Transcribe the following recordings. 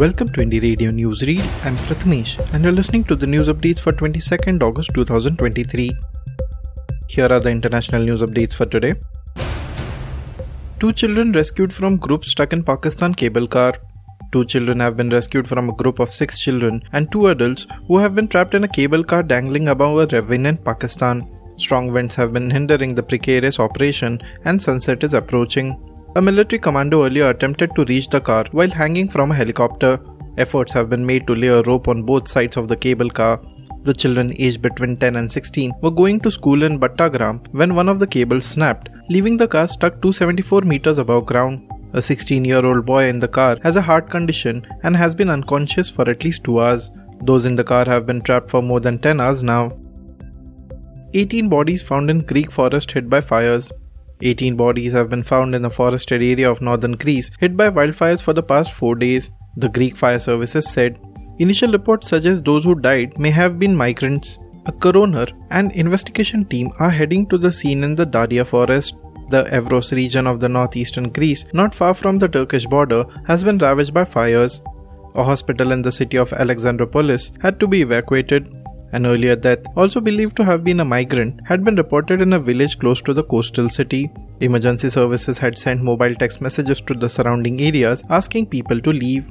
Welcome to Indie Radio Newsreel. I'm Prathamesh and you're listening to the news updates for 22nd August 2023. Here are the international news updates for today. Two children rescued from group stuck in Pakistan cable car. Two children have been rescued from a group of six children and two adults who have been trapped in a cable car dangling above a ravine in Pakistan. Strong winds have been hindering the precarious operation and sunset is approaching. A military commando earlier attempted to reach the car while hanging from a helicopter. Efforts have been made to lay a rope on both sides of the cable car. The children aged between 10 and 16 were going to school in Battagram when one of the cables snapped, leaving the car stuck 274 meters above ground. A 16 year old boy in the car has a heart condition and has been unconscious for at least 2 hours. Those in the car have been trapped for more than 10 hours now. 18 bodies found in Greek forest hit by fires. 18 bodies have been found in the forested area of northern Greece hit by wildfires for the past 4 days, the Greek fire services said. Initial reports suggest those who died may have been migrants. A coroner and investigation team are heading to the scene in the Dadia forest. The Evros region of the northeastern Greece, not far from the Turkish border, has been ravaged by fires. A hospital in the city of Alexandroupolis had to be evacuated. An earlier death, also believed to have been a migrant, had been reported in a village close to the coastal city. Emergency services had sent mobile text messages to the surrounding areas asking people to leave.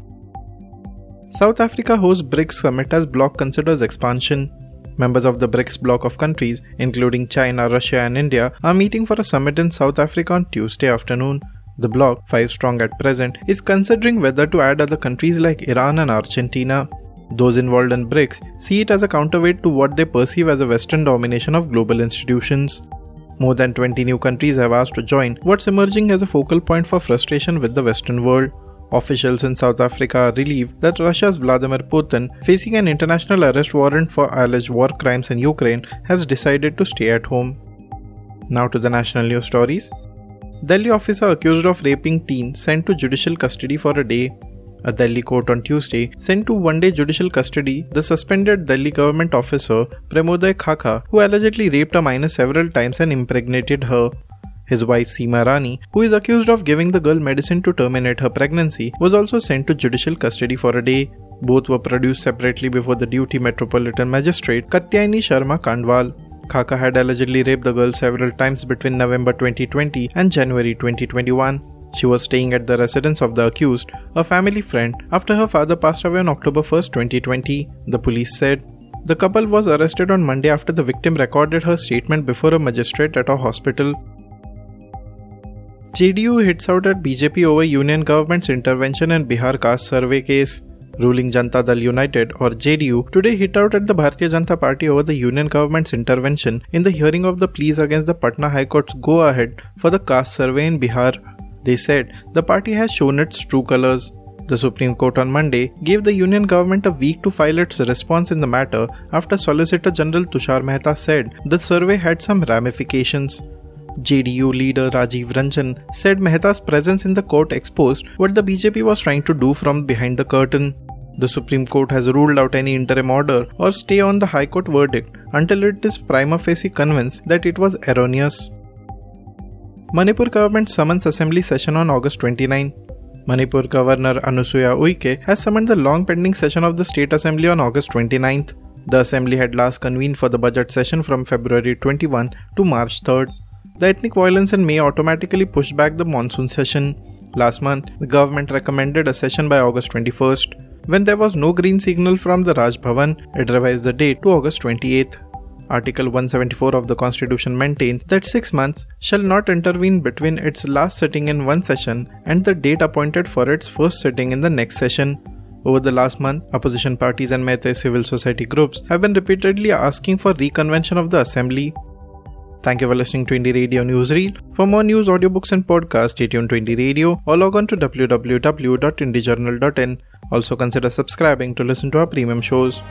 South Africa hosts BRICS summit as bloc considers expansion. Members of the BRICS bloc of countries, including China, Russia, and India, are meeting for a summit in South Africa on Tuesday afternoon. The bloc, five strong at present, is considering whether to add other countries like Iran and Argentina. Those involved in BRICS see it as a counterweight to what they perceive as a Western domination of global institutions. More than 20 new countries have asked to join what's emerging as a focal point for frustration with the Western world. Officials in South Africa are relieved that Russia's Vladimir Putin, facing an international arrest warrant for alleged war crimes in Ukraine, has decided to stay at home. Now to the national news stories. Delhi officer accused of raping teen sent to judicial custody for a day. A Delhi court on Tuesday sent to one day judicial custody the suspended Delhi government officer Premoday Khakha, who allegedly raped a minor several times and impregnated her. His wife Seema Rani, who is accused of giving the girl medicine to terminate her pregnancy, was also sent to judicial custody for a day. Both were produced separately before the duty metropolitan magistrate Katyayani Sharma Kandwal. Khakha had allegedly raped the girl several times between November 2020 and January 2021. She was staying at the residence of the accused, a family friend, after her father passed away on October 1, 2020, the police said. The couple was arrested on Monday after the victim recorded her statement before a magistrate at a hospital. JDU hits out at BJP over union government's intervention in Bihar caste survey case. Ruling Janata Dal United or JDU today hit out at the Bharatiya Janata Party over the union government's intervention in the hearing of the pleas against the Patna High Court's go ahead for the caste survey in Bihar. They said the party has shown its true colors. The Supreme Court on Monday gave the Union government a week to file its response in the matter after Solicitor General Tushar Mehta said the survey had some ramifications. JDU leader Rajiv Ranjan said Mehta's presence in the court exposed what the BJP was trying to do from behind the curtain. The Supreme Court has ruled out any interim order or stay on the High Court verdict until it is prima facie convinced that it was erroneous. Manipur government summons assembly session on August 29. Manipur Governor Anusuya Uike has summoned the long pending session of the state assembly on August 29th. The assembly had last convened for the budget session from February 21 to March 3rd. The ethnic violence in May automatically pushed back the monsoon session. Last month, the government recommended a session by August 21st. When there was no green signal from the Raj Bhavan, it revised the date to August 28th. Article 174 of the Constitution maintains that six months shall not intervene between its last sitting in one session and the date appointed for its first sitting in the next session. Over the last month, opposition parties and Meitei civil society groups have been repeatedly asking for reconvention of the assembly. Thank you for listening to Indie Radio Newsreel. For more news, audiobooks, and podcasts, stay tuned to Indie Radio or log on to www.indiejournal.in. Also, consider subscribing to listen to our premium shows.